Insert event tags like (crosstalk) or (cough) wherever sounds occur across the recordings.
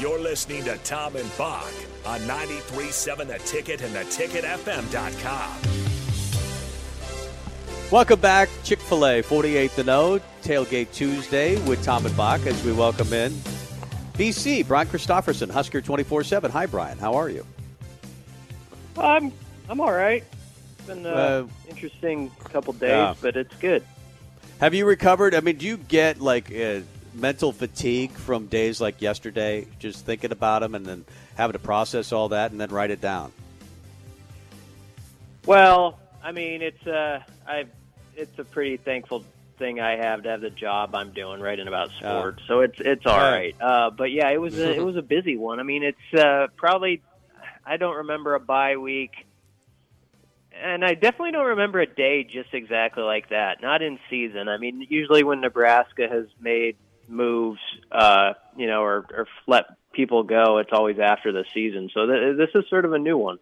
You're listening to Tom and Bock on 93.7 The Ticket and theticketfm.com. Welcome back, Chick fil A, 48th and O, Tailgate Tuesday with Tom and Bock as we welcome in BC, Brian Christopherson, Husker 24 7. Hi, Brian. How are you? I'm I'm all right. It's been an uh, interesting couple days, yeah. but it's good. Have you recovered? I mean, do you get like uh, mental fatigue from days like yesterday, just thinking about them and then having to process all that and then write it down? Well, I mean, it's uh, I, it's a pretty thankful thing I have to have the job I'm doing, writing about sports. Uh, so it's it's all right. Uh, but yeah, it was a, it (laughs) was a busy one. I mean, it's uh, probably I don't remember a bye week. And I definitely don't remember a day just exactly like that. Not in season. I mean, usually when Nebraska has made moves, uh, you know, or, or let people go, it's always after the season. So th- this is sort of a new one.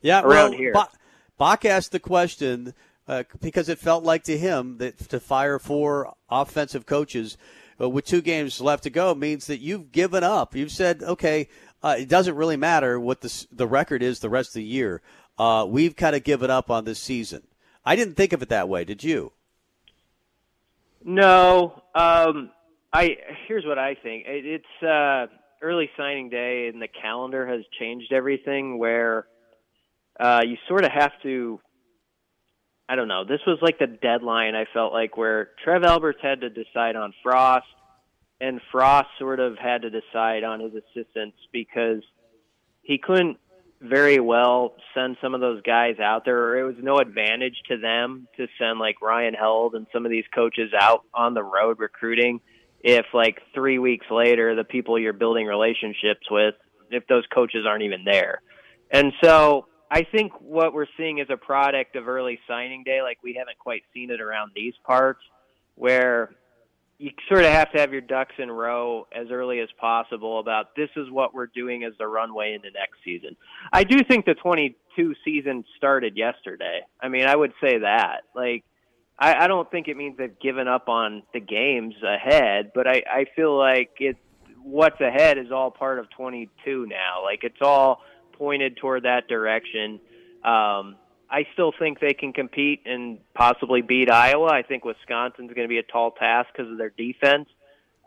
Yeah, around well, here. Bock, Bock asked the question uh, because it felt like to him that to fire four offensive coaches uh, with two games left to go means that you've given up. You've said, okay, uh, it doesn't really matter what the the record is the rest of the year. Uh, we've kind of given up on this season. I didn't think of it that way. Did you? No. Um, I here's what I think. It, it's uh, early signing day, and the calendar has changed everything. Where uh, you sort of have to. I don't know. This was like the deadline. I felt like where Trev Alberts had to decide on Frost, and Frost sort of had to decide on his assistants because he couldn't very well send some of those guys out there. It was no advantage to them to send like Ryan Held and some of these coaches out on the road recruiting if like three weeks later the people you're building relationships with if those coaches aren't even there and so i think what we're seeing is a product of early signing day like we haven't quite seen it around these parts where you sort of have to have your ducks in row as early as possible about this is what we're doing as the runway into next season. I do think the 22 season started yesterday. I mean, I would say that. Like I, I don't think it means they've given up on the games ahead, but I, I feel like it what's ahead is all part of 22 now. Like it's all pointed toward that direction. Um, I still think they can compete and possibly beat Iowa. I think Wisconsin's going to be a tall task because of their defense.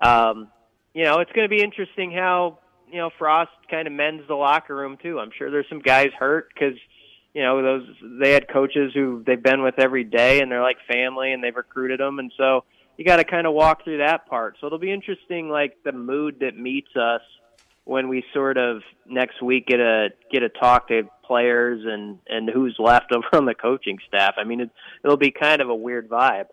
Um, you know, it's going to be interesting how you know Frost kind of mends the locker room too. I'm sure there's some guys hurt because you know those they had coaches who they've been with every day and they're like family and they've recruited them. And so you got to kind of walk through that part. So it'll be interesting like the mood that meets us when we sort of next week get a get a talk to players and and who's left (laughs) over on the coaching staff. I mean it, it'll be kind of a weird vibe.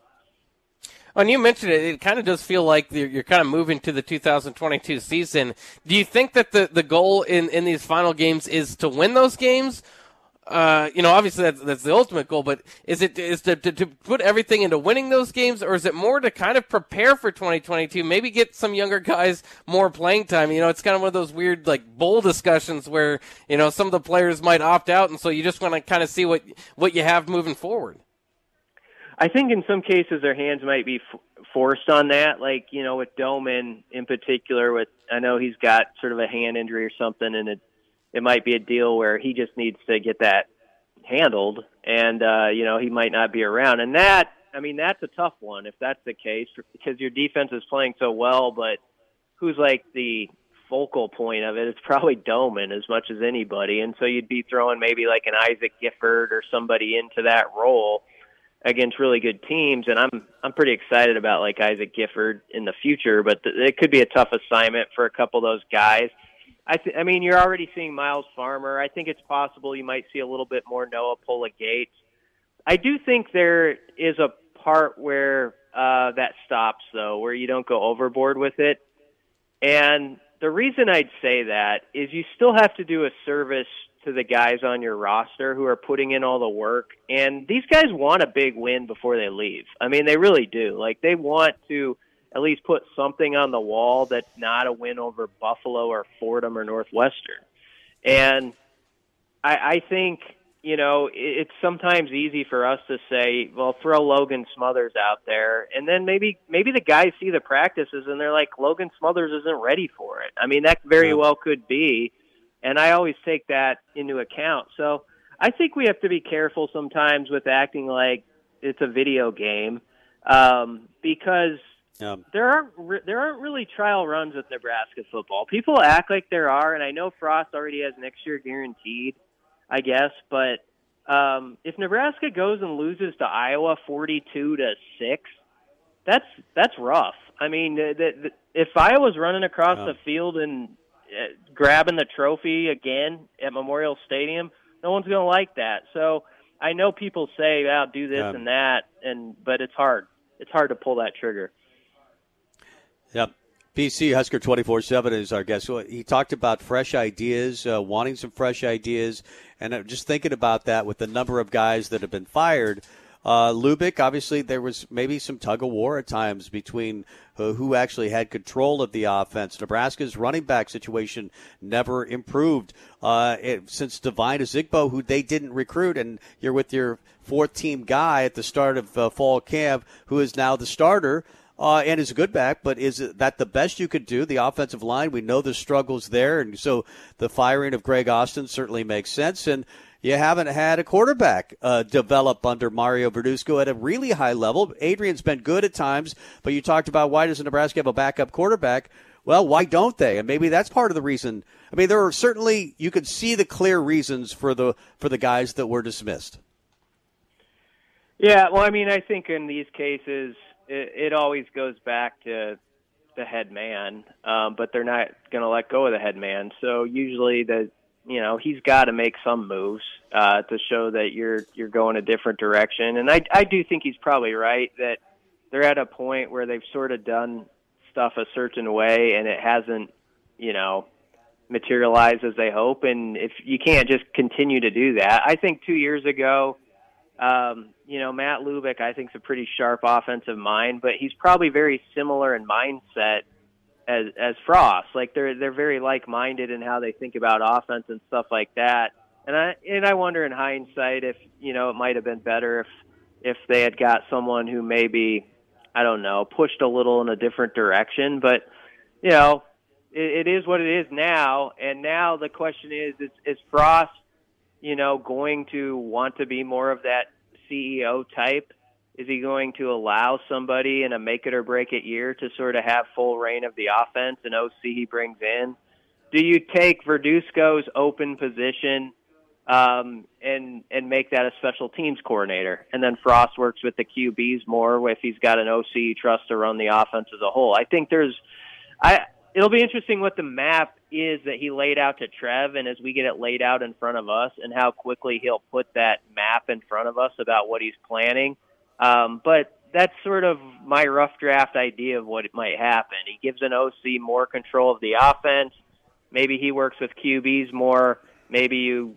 And you mentioned it, it kind of does feel like you're, you're, kind of moving to the 2022 season. Do you think that the, the goal in, in these final games is to win those games, uh, you know, obviously that's that's the ultimate goal. But is it is to, to, to put everything into winning those games, or is it more to kind of prepare for 2022? Maybe get some younger guys more playing time. You know, it's kind of one of those weird like bowl discussions where you know some of the players might opt out, and so you just want to kind of see what what you have moving forward. I think in some cases their hands might be f- forced on that. Like you know, with Domann in particular, with I know he's got sort of a hand injury or something, and it it might be a deal where he just needs to get that handled, and uh, you know he might not be around. And that, I mean, that's a tough one if that's the case because your defense is playing so well, but who's like the focal point of it, it's probably Domann as much as anybody. And so you'd be throwing maybe like an Isaac Gifford or somebody into that role against really good teams. And I'm I'm pretty excited about like Isaac Gifford in the future, but th- it could be a tough assignment for a couple of those guys. I th- I mean, you're already seeing Myles Farmer. I think it's possible you might see a little bit more Noah Pola Gates. I do think there is a part where uh, that stops though, where you don't go overboard with it. And the reason I'd say that is you still have to do a service to the guys on your roster who are putting in all the work. And these guys want a big win before they leave. I mean, they really do. Like, they want to at least put something on the wall that's not a win over Buffalo or Fordham or Northwestern. And I, I think you know, it's sometimes easy for us to say, well, throw Logan Smothers out there. And then maybe, maybe the guys see the practices and they're like, Logan Smothers isn't ready for it. I mean, that very well could be. And I always take that into account. So I think we have to be careful sometimes with acting like it's a video game. Um, because yeah. there aren't re- there aren't really trial runs with Nebraska football. People act like there are, and I know Frost already has next year guaranteed. I guess. But um, if Nebraska goes and loses to Iowa forty-two to six, that's that's rough. I mean, the, the, if Iowa's running across yeah. the field and uh, grabbing the trophy again at Memorial Stadium, no one's going to like that. So I know people say, "I'll do this and that," and but it's hard. It's hard to pull that trigger. Yep. BC Husker 24 7 is our guest. He talked about fresh ideas, uh, wanting some fresh ideas, and uh, just thinking about that with the number of guys that have been fired. Uh, Lubick, obviously, there was maybe some tug of war at times between uh, who actually had control of the offense. Nebraska's running back situation never improved uh, it, since Devine Ozigbo, who they didn't recruit, and you're with your fourth team guy at the start of uh, fall camp, who is now the starter uh, and is a good back, but is that the best you could do? The offensive line, we know the struggles there, and so the firing of Greg Austin certainly makes sense. And you haven't had a quarterback uh, develop under Mario Verduzco at a really high level. Adrian's been good at times, but you talked about why doesn't Nebraska have a backup quarterback? Well, why don't they? And maybe that's part of the reason. I mean, there are certainly you could see the clear reasons for the for the guys that were dismissed. Yeah, well, I mean, I think in these cases, it, it always goes back to the head man, um, but they're not going to let go of the head man. So usually the you know he's got to make some moves uh, to show that you're you're going a different direction. And I I do think he's probably right that they're at a point where they've sort of done stuff a certain way and it hasn't you know materialized as they hope. And if you can't just continue to do that, I think two years ago um, you know, Matt Lubick, I think, is a pretty sharp offensive mind, but he's probably very similar in mindset as as Frost. Like they're they're very like minded in how they think about offense and stuff like that. And I and I wonder in hindsight if you know it might have been better if if they had got someone who maybe I don't know pushed a little in a different direction. But you know, it, it is what it is now. And now the question is: is, is Frost you know, going to want to be more of that CEO type? Is he going to allow somebody in a make it or break it year to sort of have full reign of the offense and OC he brings in? Do you take Verduzco's open position um, and and make that a special teams coordinator, and then Frost works with the QBs more if he's got an OC trust to run the offense as a whole? I think there's, I it'll be interesting what the map is that he laid out to Trev, and as we get it laid out in front of us, and how quickly he'll put that map in front of us about what he's planning. Um, but that's sort of my rough draft idea of what might happen. He gives an OC more control of the offense. Maybe he works with QBs more. Maybe you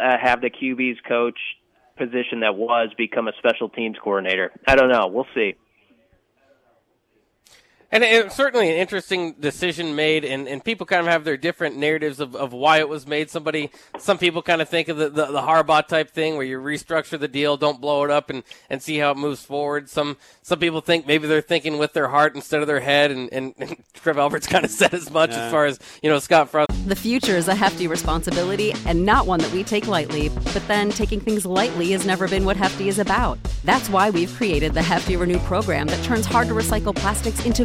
uh, have the QBs coach position that was become a special teams coordinator. I don't know. We'll see. And it was certainly an interesting decision made, and, and people kind of have their different narratives of, of why it was made. Somebody, some people kind of think of the, the, the Harbaugh type thing where you restructure the deal, don't blow it up, and, and see how it moves forward. Some some people think maybe they're thinking with their heart instead of their head, and, and, (laughs) and Trev Alberts kind of said as much yeah. as far as you know Scott Frost. The future is a hefty responsibility and not one that we take lightly. But then taking things lightly has never been what Hefty is about. That's why we've created the Hefty Renew program that turns hard to recycle plastics into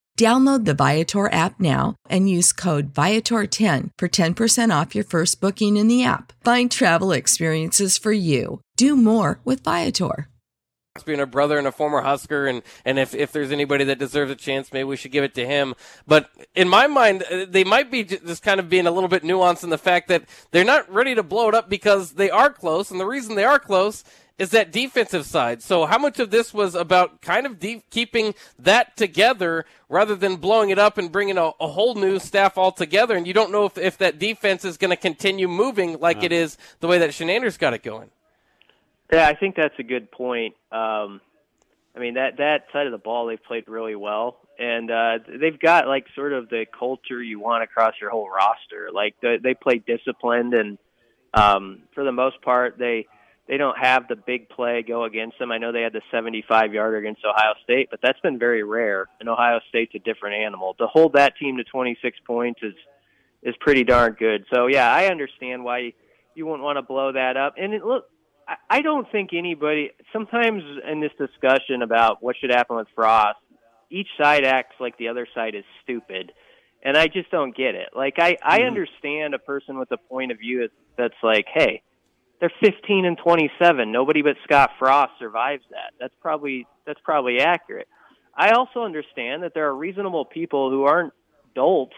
Download the Viator app now and use code Viator10 for 10% off your first booking in the app. Find travel experiences for you. Do more with Viator. Being a brother and a former Husker, and, and if, if there's anybody that deserves a chance, maybe we should give it to him. But in my mind, uh, they might be just kind of being a little bit nuanced in the fact that they're not ready to blow it up because they are close, and the reason they are close is that defensive side. So how much of this was about kind of de- keeping that together rather than blowing it up and bringing a, a, whole new staff all together? And you don't know if, if that defense is going to continue moving like it is the way that Chinander's got it going. Yeah, I think that's a good point. Um, I mean that that side of the ball they've played really well, and uh, they've got like sort of the culture you want across your whole roster. Like they, they play disciplined, and um, for the most part, they they don't have the big play go against them. I know they had the 75 yarder against Ohio State, but that's been very rare. And Ohio State's a different animal. To hold that team to 26 points is is pretty darn good. So yeah, I understand why you wouldn't want to blow that up. And it, look, I, I don't think anybody. Sometimes in this discussion about what should happen with Frost, each side acts like the other side is stupid. And I just don't get it. Like I, I mm-hmm. understand a person with a point of view that's like, hey, they're 15 and 27. Nobody but Scott Frost survives that. That's probably that's probably accurate. I also understand that there are reasonable people who aren't dolts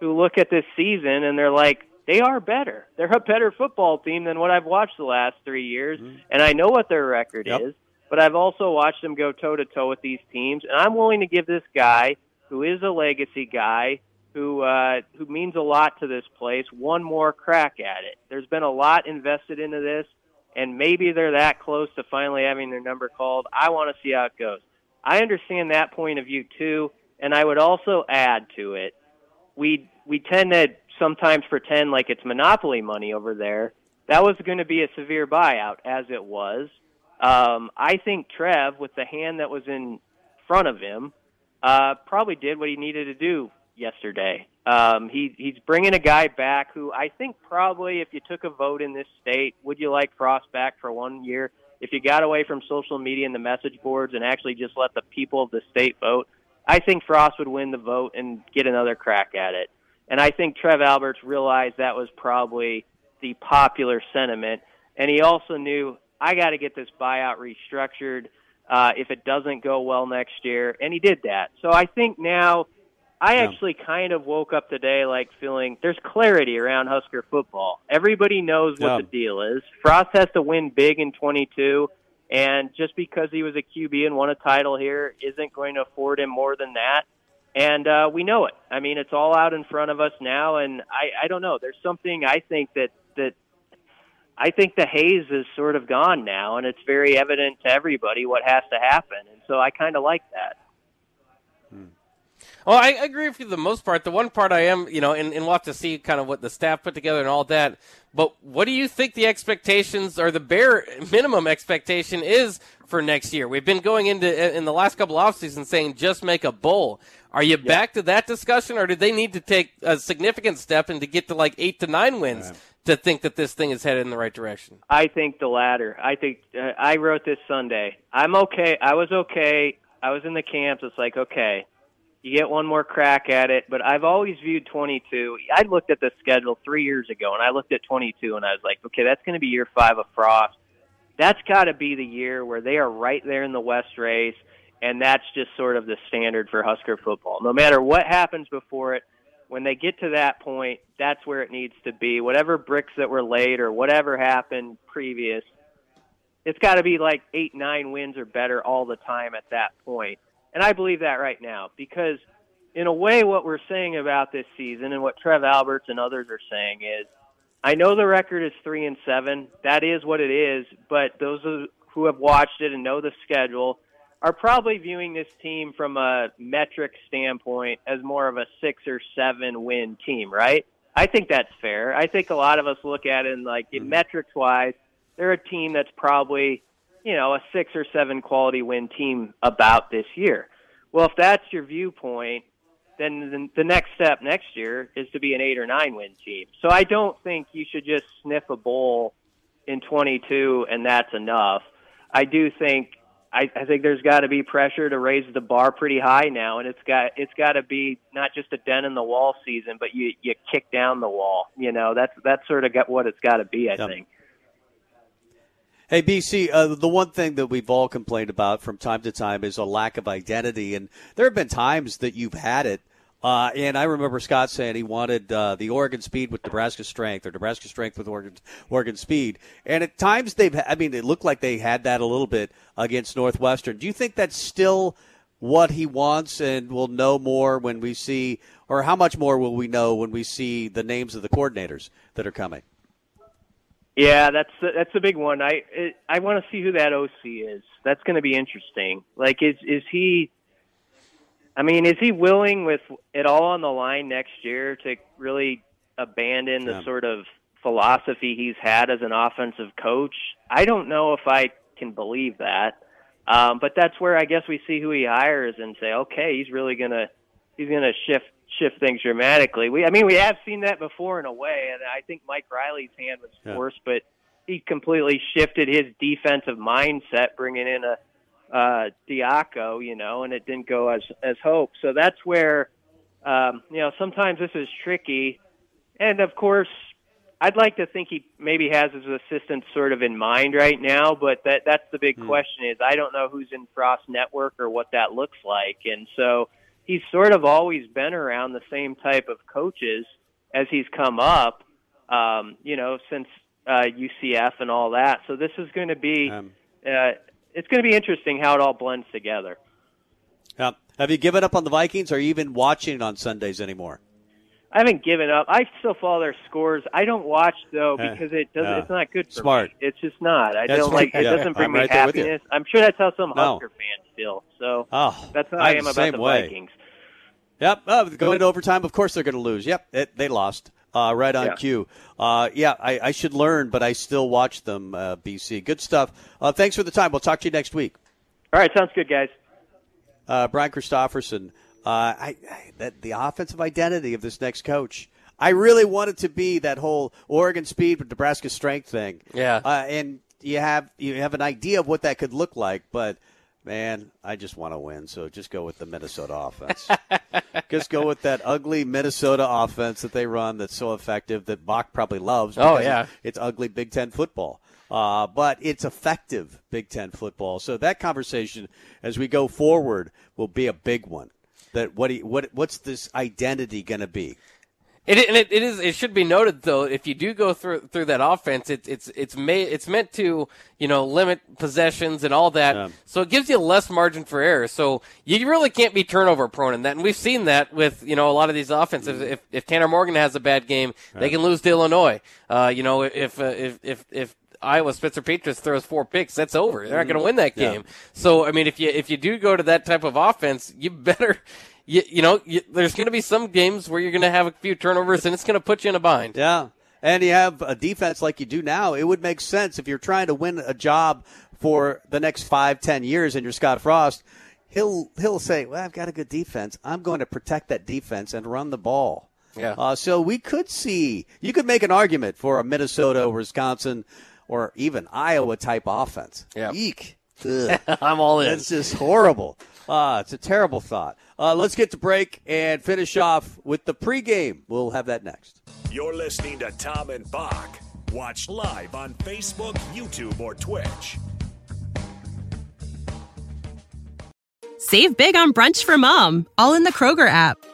who look at this season and they're like, they are better. They're a better football team than what I've watched the last three years, mm-hmm. and I know what their record yep. is. But I've also watched them go toe to toe with these teams, and I'm willing to give this guy, who is a legacy guy, who uh, who means a lot to this place one more crack at it. There's been a lot invested into this, and maybe they're that close to finally having their number called. I want to see how it goes. I understand that point of view too, and I would also add to it. We we tend to sometimes pretend like it's monopoly money over there. That was going to be a severe buyout, as it was. Um, I think Trev, with the hand that was in front of him, uh, probably did what he needed to do yesterday. Um, he he's bringing a guy back who I think probably if you took a vote in this state, would you like Frost back for one year? If you got away from social media and the message boards and actually just let the people of the state vote, I think Frost would win the vote and get another crack at it. And I think Trev Alberts realized that was probably the popular sentiment, and he also knew I got to get this buyout restructured uh, if it doesn't go well next year, and he did that. So I think now I actually kind of woke up today like feeling there's clarity around Husker football. Everybody knows what yeah. the deal is. Frost has to win big in 22, and just because he was a QB and won a title here isn't going to afford him more than that. And uh, we know it. I mean, it's all out in front of us now, and I, I don't know. There's something I think that that I think the haze is sort of gone now, and it's very evident to everybody what has to happen. And so I kind of like that. Well, I agree with you for the most part. The one part I am, you know, and, and we'll have to see kind of what the staff put together and all that. But what do you think the expectations or the bare minimum expectation is for next year? We've been going into in the last couple off seasons saying just make a bowl. Are you yeah. back to that discussion, or do they need to take a significant step and to get to like eight to nine wins? Right. To think that this thing is headed in the right direction, I think the latter. I think uh, I wrote this Sunday. I'm okay. I was okay. I was in the camps. It's like okay, You get one more crack at it, but I've always viewed 22. I looked at the schedule three years ago, and I looked at 22, and I was like, okay, that's going to be year five of Frost. That's got to be the year where they are right there in the West race, and that's just sort of the standard for Husker football. No matter what happens before it, when they get to that point, that's where it needs to be. Whatever bricks that were laid or whatever happened previous, it's got to be like eight, nine wins or better all the time at that point. And I believe that right now because, in a way, what we're saying about this season and what Trev Alberts and others are saying is, I know the record is three and seven. That is what it is. But those who have watched it and know the schedule are probably viewing this team from a metric standpoint as more of a six or seven win team, right? I think that's fair. I think a lot of us look at it and like mm-hmm. metrics wise, they're a team that's probably you know, a six or seven quality win team about this year. Well, if that's your viewpoint, then the next step next year is to be an eight or nine win team. So I don't think you should just sniff a bowl in 22 and that's enough. I do think I, I think there's got to be pressure to raise the bar pretty high now, and it's got it's got to be not just a den in the wall season, but you you kick down the wall. You know that's that's sort of got what it's got to be. I yep. think. Hey, BC, uh, the one thing that we've all complained about from time to time is a lack of identity. And there have been times that you've had it. Uh, and I remember Scott saying he wanted uh, the Oregon speed with Nebraska strength or Nebraska strength with Oregon, Oregon speed. And at times they've, I mean, it looked like they had that a little bit against Northwestern. Do you think that's still what he wants and we'll know more when we see, or how much more will we know when we see the names of the coordinators that are coming? Yeah, that's the, that's a big one. I it, I want to see who that OC is. That's going to be interesting. Like, is is he? I mean, is he willing with it all on the line next year to really abandon the yeah. sort of philosophy he's had as an offensive coach? I don't know if I can believe that. Um, but that's where I guess we see who he hires and say, okay, he's really gonna he's gonna shift shift things dramatically. We, I mean, we have seen that before in a way, and I think Mike Riley's hand was forced, but he completely shifted his defensive mindset, bringing in a uh, Diaco, you know, and it didn't go as as hoped. So that's where, um, you know, sometimes this is tricky, and of course, I'd like to think he maybe has his assistant sort of in mind right now, but that that's the big mm. question is I don't know who's in Frost Network or what that looks like, and so he's sort of always been around the same type of coaches as he's come up, um, you know, since uh, UCF and all that. So this is going to be, um, uh, it's going to be interesting how it all blends together. Yeah. Have you given up on the Vikings? Or are you even watching it on Sundays anymore? I haven't given up. I still follow their scores. I don't watch though because it doesn't. Uh, it's not good for smart. me. It's just not. I that's don't like. It yeah, doesn't bring I'm me right happiness. I'm sure that's how some no. Husker fans feel. So oh, that's how I am about the way. Vikings. Yep. Oh, going into overtime, of course they're going to lose. Yep. It, they lost. Uh, right on yeah. cue. Uh, yeah, I, I, should learn, but I still watch them, uh, BC. Good stuff. Uh, thanks for the time. We'll talk to you next week. All right. Sounds good, guys. Uh, Brian Christopherson. Uh, I, I, that, the offensive identity of this next coach. I really want it to be that whole Oregon speed with Nebraska strength thing. Yeah. and you have you have an idea of what that could look like, but – Man, I just want to win, so just go with the Minnesota offense. (laughs) just go with that ugly Minnesota offense that they run that's so effective that Bock probably loves. Oh, yeah. It's ugly Big Ten football. Uh, but it's effective Big Ten football. So that conversation, as we go forward, will be a big one. That what, he, what what's this identity going to be? It, it, it is. It should be noted though, if you do go through through that offense, it's it's it's made it's meant to you know limit possessions and all that, yeah. so it gives you less margin for error. So you really can't be turnover prone in that, and we've seen that with you know a lot of these offenses. If if Tanner Morgan has a bad game, right. they can lose to Illinois. Uh, you know if uh, if if if Iowa Spencer Petras throws four picks, that's over. They're not going to win that game. Yeah. So I mean, if you if you do go to that type of offense, you better you, you know, you, there's going to be some games where you're going to have a few turnovers and it's going to put you in a bind. Yeah. And you have a defense like you do now. It would make sense if you're trying to win a job for the next five, ten years and you're Scott Frost. He'll he'll say, "Well, I've got a good defense. I'm going to protect that defense and run the ball." Yeah. Uh, so we could see you could make an argument for a Minnesota, Wisconsin, or even Iowa type offense. Yeah. Eek. (laughs) I'm all in. It's just horrible. Uh, it's a terrible thought. Uh, let's get to break and finish off with the pregame. We'll have that next. You're listening to Tom and Bock. Watch live on Facebook, YouTube, or Twitch. Save big on brunch for mom, all in the Kroger app.